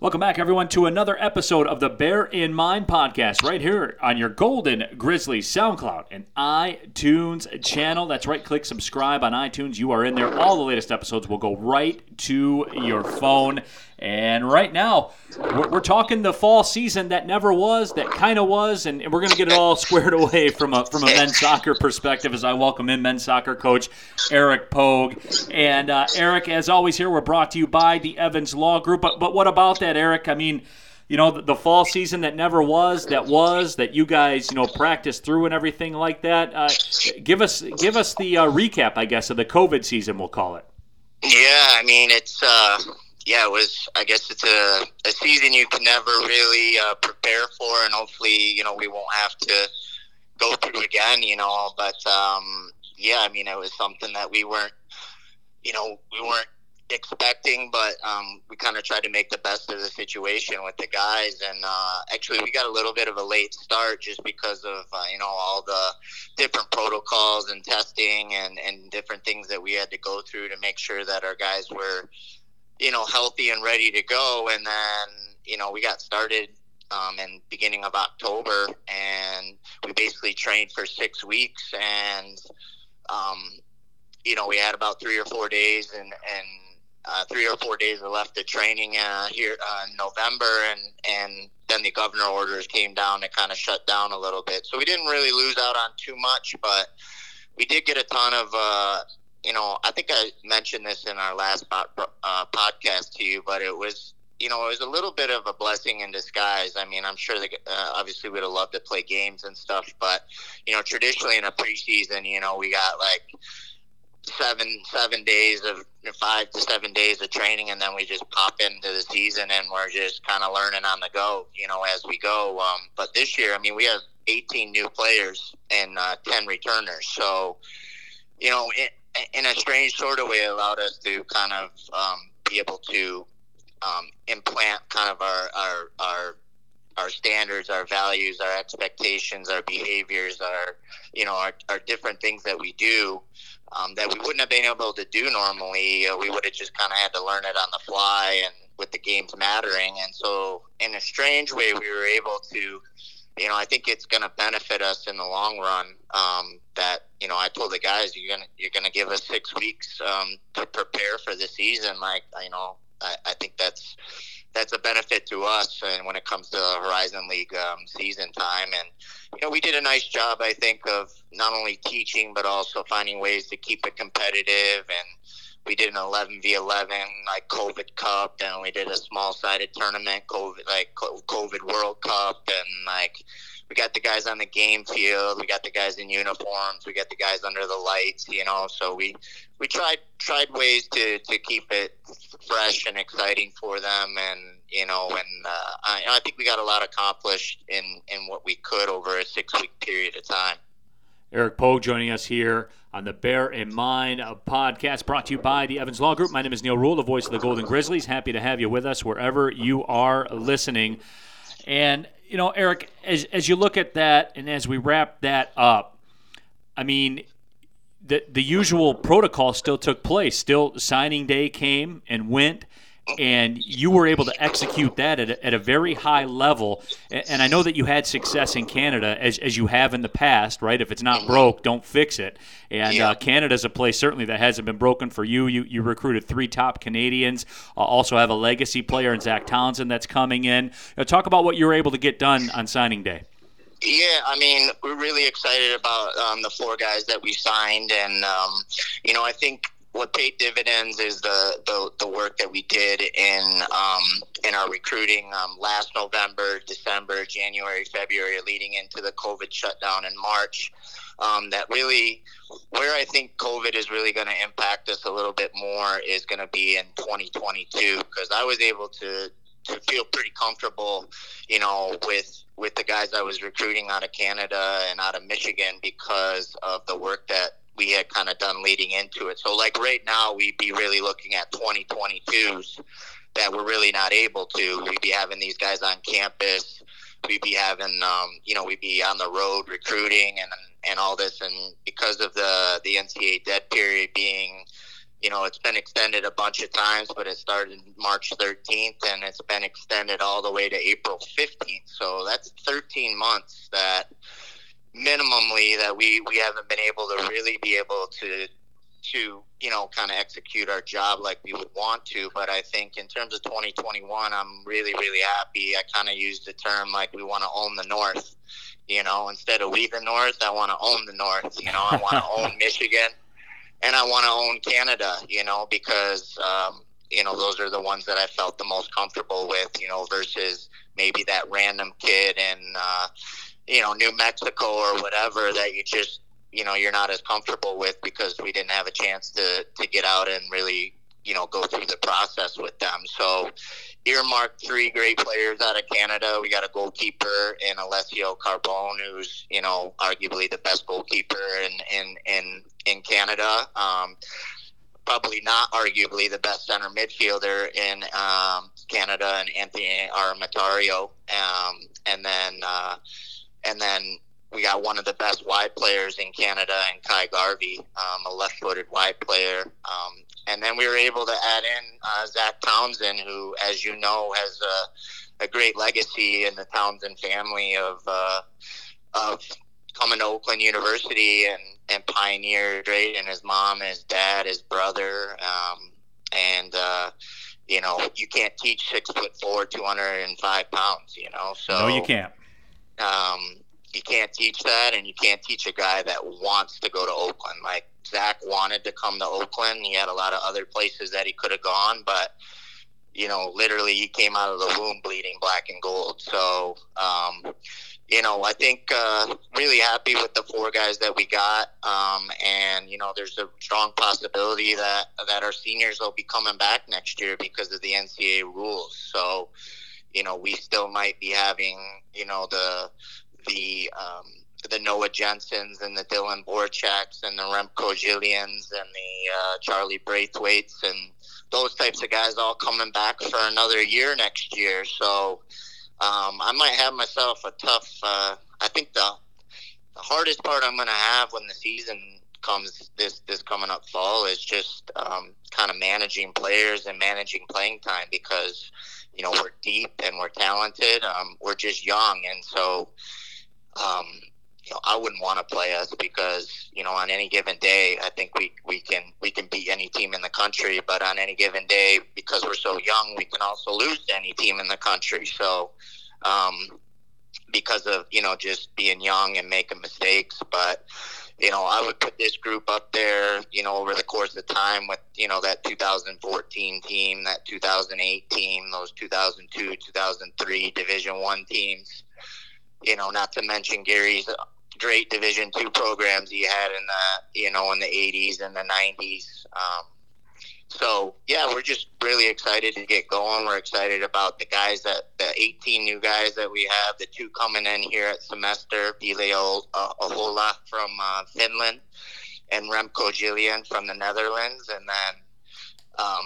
Welcome back, everyone, to another episode of the Bear in Mind podcast, right here on your Golden Grizzly SoundCloud and iTunes channel. That's right, click subscribe on iTunes. You are in there. All the latest episodes will go right to your phone. And right now, we're, we're talking the fall season that never was, that kind of was, and we're going to get it all squared away from a from a men's soccer perspective. As I welcome in men's soccer coach Eric Pogue, and uh, Eric, as always, here we're brought to you by the Evans Law Group. But but what about that, Eric? I mean you know the, the, fall season that never was that was that you guys you know practiced through and everything like that uh, give us give us the uh, recap i guess of the covid season we'll call it yeah i mean it's uh, yeah, it was. I guess it's a, a season you can never really uh, prepare for, and hopefully, you know, we won't have to go through again. You know, but um, yeah, I mean, it was something that we weren't, you know, we weren't expecting, but um, we kind of tried to make the best of the situation with the guys. And uh, actually, we got a little bit of a late start just because of uh, you know all the different protocols and testing and and different things that we had to go through to make sure that our guys were you know, healthy and ready to go. And then, you know, we got started um, in beginning of October, and we basically trained for six weeks. And, um, you know, we had about three or four days, and and uh, three or four days left of training uh, here uh, in November, and and then the governor orders came down to kind of shut down a little bit. So we didn't really lose out on too much, but we did get a ton of uh, you know, I think I mentioned this in our last uh, podcast to you, but it was, you know, it was a little bit of a blessing in disguise. I mean, I'm sure that uh, obviously we'd have loved to play games and stuff, but you know, traditionally in a preseason, you know, we got like seven seven days of five to seven days of training, and then we just pop into the season, and we're just kind of learning on the go, you know, as we go. Um, but this year, I mean, we have 18 new players and uh, 10 returners, so you know, it, in a strange sort of way, allowed us to kind of um, be able to um, implant kind of our, our our our standards, our values, our expectations, our behaviors, our you know our, our different things that we do um, that we wouldn't have been able to do normally. Uh, we would have just kind of had to learn it on the fly, and with the games mattering. And so, in a strange way, we were able to you know, I think it's going to benefit us in the long run. Um, that you know, I told the guys you're gonna you're gonna give us six weeks um, to prepare for the season. Like you know, I, I think that's that's a benefit to us and when it comes to Horizon League um, season time. And you know, we did a nice job, I think, of not only teaching but also finding ways to keep it competitive and we did an 11 v 11 like COVID Cup, and we did a small sided tournament, COVID like COVID World Cup, and like we got the guys on the game field, we got the guys in uniforms, we got the guys under the lights, you know. So we we tried tried ways to to keep it fresh and exciting for them, and you know, and uh, I, I think we got a lot accomplished in in what we could over a six week period of time. Eric Pogue joining us here on the Bear in Mind podcast brought to you by the Evans Law Group. My name is Neil Rule, the voice of the Golden Grizzlies. Happy to have you with us wherever you are listening. And, you know, Eric, as, as you look at that and as we wrap that up, I mean, the, the usual protocol still took place. Still, signing day came and went and you were able to execute that at a, at a very high level. And I know that you had success in Canada, as, as you have in the past, right? If it's not broke, don't fix it. And yeah. uh, Canada's a place certainly that hasn't been broken for you. You, you recruited three top Canadians. Uh, also have a legacy player in Zach Townsend that's coming in. Know, talk about what you were able to get done on signing day. Yeah, I mean, we're really excited about um, the four guys that we signed, and um, you know, I think what paid dividends is the, the, the work that we did in um, in our recruiting um, last November, December, January, February, leading into the COVID shutdown in March. Um, that really, where I think COVID is really going to impact us a little bit more is going to be in 2022 because I was able to to feel pretty comfortable, you know, with with the guys I was recruiting out of Canada and out of Michigan because of the work that we had kind of done leading into it. So, like right now, we'd be really looking at 2022s that we're really not able to. We'd be having these guys on campus. We'd be having, um, you know, we'd be on the road recruiting and and all this. And because of the the NCAA dead period being you know, it's been extended a bunch of times, but it started March 13th and it's been extended all the way to April 15th. So that's 13 months that minimally that we, we haven't been able to really be able to, to, you know, kind of execute our job like we would want to. But I think in terms of 2021, I'm really, really happy. I kind of used the term like we want to own the North, you know, instead of we the North, I want to own the North, you know, I want to own Michigan and I want to own Canada, you know, because um, you know those are the ones that I felt the most comfortable with, you know, versus maybe that random kid and uh, you know New Mexico or whatever that you just you know you're not as comfortable with because we didn't have a chance to to get out and really you know go through the process with them. So earmarked three great players out of Canada. We got a goalkeeper in Alessio Carbone, who's you know arguably the best goalkeeper in in in, in Canada. Um, probably not arguably the best center midfielder in um, Canada, and Anthony Armatario. Um, and then uh, and then we got one of the best wide players in Canada, and Kai Garvey, um, a left-footed wide player. Um, and then we were able to add in uh, Zach Townsend, who, as you know, has a, a great legacy in the Townsend family of uh, of coming to Oakland University and and pioneer great, and his mom, his dad, his brother, um, and uh, you know you can't teach six foot four, two hundred and five pounds. You know, so no, you can't. Um, you can't teach that, and you can't teach a guy that wants to go to Oakland. Like Zach wanted to come to Oakland. He had a lot of other places that he could have gone, but you know, literally he came out of the womb bleeding black and gold. So, um, you know, I think uh, really happy with the four guys that we got, um, and you know, there's a strong possibility that that our seniors will be coming back next year because of the NCAA rules. So, you know, we still might be having, you know, the the um, the Noah Jensens and the Dylan Borczaks and the Remco Gillians and the uh, Charlie Braithwaites and those types of guys all coming back for another year next year. So um, I might have myself a tough. Uh, I think the the hardest part I'm going to have when the season comes this this coming up fall is just um, kind of managing players and managing playing time because you know we're deep and we're talented. Um, we're just young, and so um, you know, I wouldn't want to play us because you know on any given day, I think we we can we can beat any team in the country. But on any given day, because we're so young, we can also lose to any team in the country. So. Um, because of you know just being young and making mistakes, but you know, I would put this group up there, you know, over the course of time with, you know, that 2014 team, that 2008 team, those 2002, 2003 Division One teams you know, not to mention Gary's great Division two programs he had in the you know in the 80s and the 90s. Um, so yeah, we're just really excited to get going. We're excited about the guys that the 18 new guys that we have, the two coming in here at semester, Bileo uh, Ahola from uh, Finland and Remco Gillian from the Netherlands, and then um,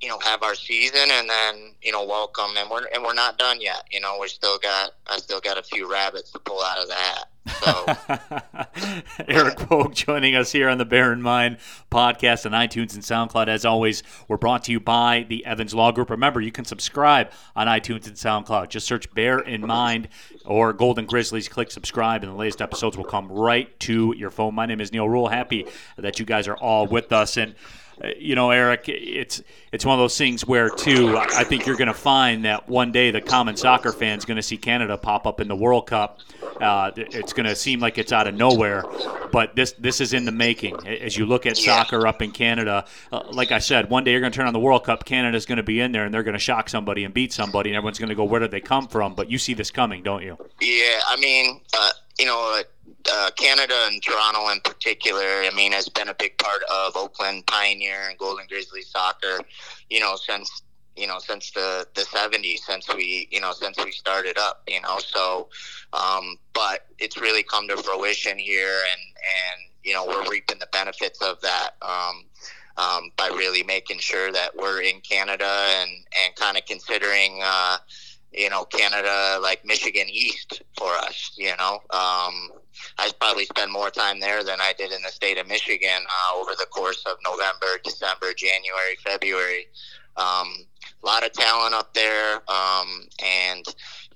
you know have our season and then you know welcome. And we're and we're not done yet. You know we still got i still got a few rabbits to pull out of the hat. So eric Pogue joining us here on the bear in mind podcast on itunes and soundcloud. As always we're brought to you by the evans law group. Remember you can subscribe on itunes and soundcloud. Just search bear in mind or golden grizzlies. Click subscribe and the latest episodes will come right to your phone. My name is neil rule. Happy that you guys are all with us. And you know, Eric, it's it's one of those things where too I think you're going to find that one day the common soccer fan is going to see Canada pop up in the World Cup. Uh, it's going to seem like it's out of nowhere, but this this is in the making. As you look at yeah. soccer up in Canada, uh, like I said, one day you're going to turn on the World Cup. Canada's going to be in there, and they're going to shock somebody and beat somebody, and everyone's going to go, "Where did they come from?" But you see this coming, don't you? Yeah, I mean, uh, you know uh, Canada and Toronto in particular, I mean, has been a big part of Oakland Pioneer and Golden Grizzly soccer, you know, since you know since the the 70s since we you know since we started up you know so um, but it's really come to fruition here and and you know we're reaping the benefits of that um, um, by really making sure that we're in Canada and and kind of considering uh, you know Canada like Michigan East for us you know um, I probably spend more time there than I did in the state of Michigan uh, over the course of November, December, January, February. Um, a lot of talent up there, um, and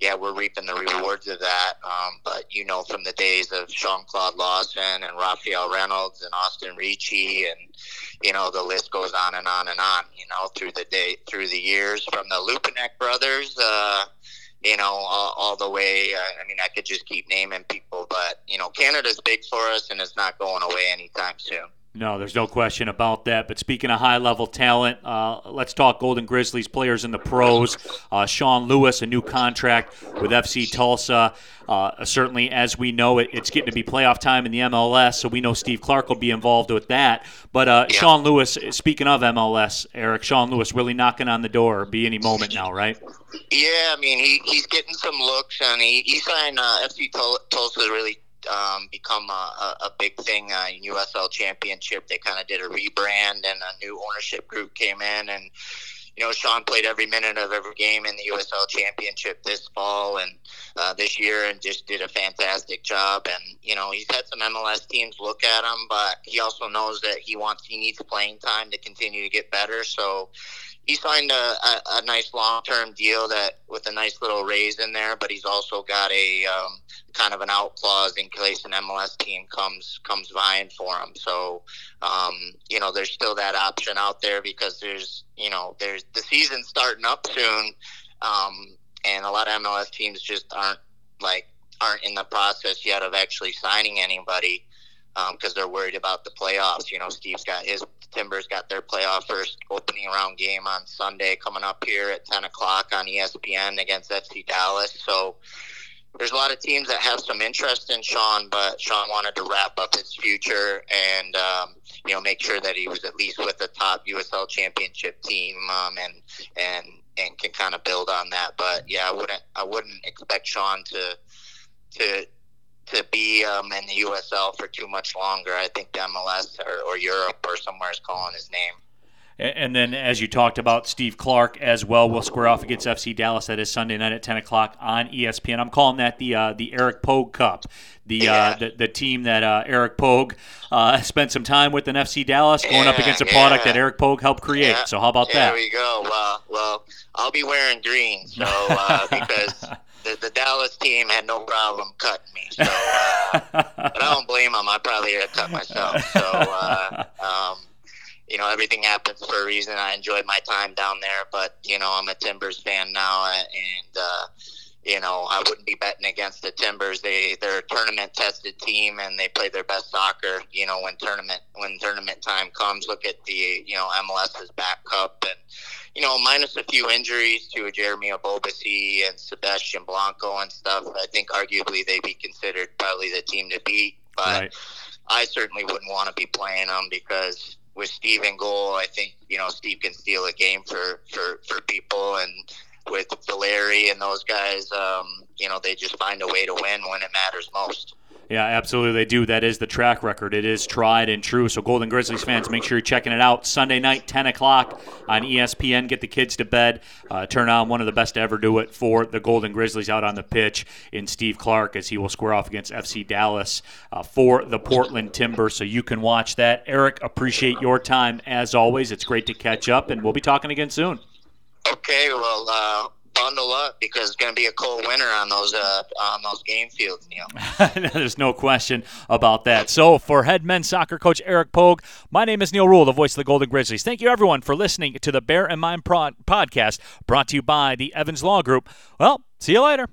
yeah, we're reaping the rewards of that. Um, but you know, from the days of Jean Claude Lawson and Raphael Reynolds and Austin Ricci, and you know, the list goes on and on and on. You know, through the day, through the years, from the Lupinek brothers. Uh, you know, all, all the way. Uh, I mean, I could just keep naming people, but you know, Canada's big for us, and it's not going away anytime soon. No, there's no question about that. But speaking of high level talent, uh, let's talk Golden Grizzlies players in the pros. Uh, Sean Lewis, a new contract with FC Tulsa. Uh, certainly, as we know, it, it's getting to be playoff time in the MLS, so we know Steve Clark will be involved with that. But uh. Sean Lewis, speaking of MLS, Eric, Sean Lewis really knocking on the door. Be any moment now, right? Yeah, I mean, he, he's getting some looks, and he, he signed uh, FC Tulsa really um, become a, a, big thing uh, in USL Championship. They kind of did a rebrand, and a new ownership group came in, and you know Sean played every minute of every game in the USL Championship this fall and uh, this year, and just did a fantastic job. And you know he's had some MLS teams look at him, but he also knows that he wants he needs playing time to continue to get better. So he signed a, a, a nice long term deal that with a nice little raise in there, but he's also got a um, kind of an out clause in case an MLS team comes comes vying for him. So um, you know, there's still that option out there because there's you know there's the season starting up soon, um, and a lot of MLS teams just aren't like aren't in the process yet of actually signing anybody because um, they're worried about the playoffs. You know, Steve's got his Timbers got their playoff first opening round game on Sunday coming up here at 10 o'clock on ESPN against FC Dallas. So there's a lot of teams that have some interest in Sean, but Sean wanted to wrap up his future and um, you know make sure that he was at least with the top USL Championship team um, and and and can kind of build on that. But yeah, I wouldn't I wouldn't expect Sean to to to be um, in the USL for too much longer. I think the MLS or, or Europe or somewhere is calling his name. And then, as you talked about, Steve Clark as well will square off against FC Dallas. That is Sunday night at 10 o'clock on ESPN. I'm calling that the uh, the Eric Pogue Cup, the, uh, yeah. uh, the the team that uh, Eric Pogue uh, spent some time with in FC Dallas, going yeah, up against a yeah. product that Eric Pogue helped create. So how about that? There we go. Well, well, I'll be wearing green, so uh, because the, the Dallas team had no problem cutting me. So, but I don't blame them. I probably had cut myself. So. uh, Um, you know, everything happens for a reason. I enjoyed my time down there, but you know, I'm a Timbers fan now, and uh, you know, I wouldn't be betting against the Timbers. They they're a tournament tested team, and they play their best soccer. You know, when tournament when tournament time comes, look at the you know MLS's back cup and. You know, minus a few injuries to Jeremy Ebobisse and Sebastian Blanco and stuff, I think arguably they'd be considered probably the team to beat. But right. I certainly wouldn't want to be playing them because with Steve in goal, I think you know Steve can steal a game for for for people, and with Valeri and those guys, um, you know they just find a way to win when it matters most. Yeah, absolutely, they do. That is the track record. It is tried and true. So, Golden Grizzlies fans, make sure you're checking it out Sunday night, 10 o'clock on ESPN. Get the kids to bed. Uh, turn on one of the best to ever do it for the Golden Grizzlies out on the pitch in Steve Clark as he will square off against FC Dallas uh, for the Portland Timber. So, you can watch that. Eric, appreciate your time as always. It's great to catch up, and we'll be talking again soon. Okay, well, uh, bundle up because it's going to be a cold winter on those uh, on those game fields. Neil. There's no question about that. So for head men's soccer coach Eric Pogue, my name is Neil Rule, the voice of the Golden Grizzlies. Thank you everyone for listening to the Bear in Mind podcast, brought to you by the Evans Law Group. Well, see you later.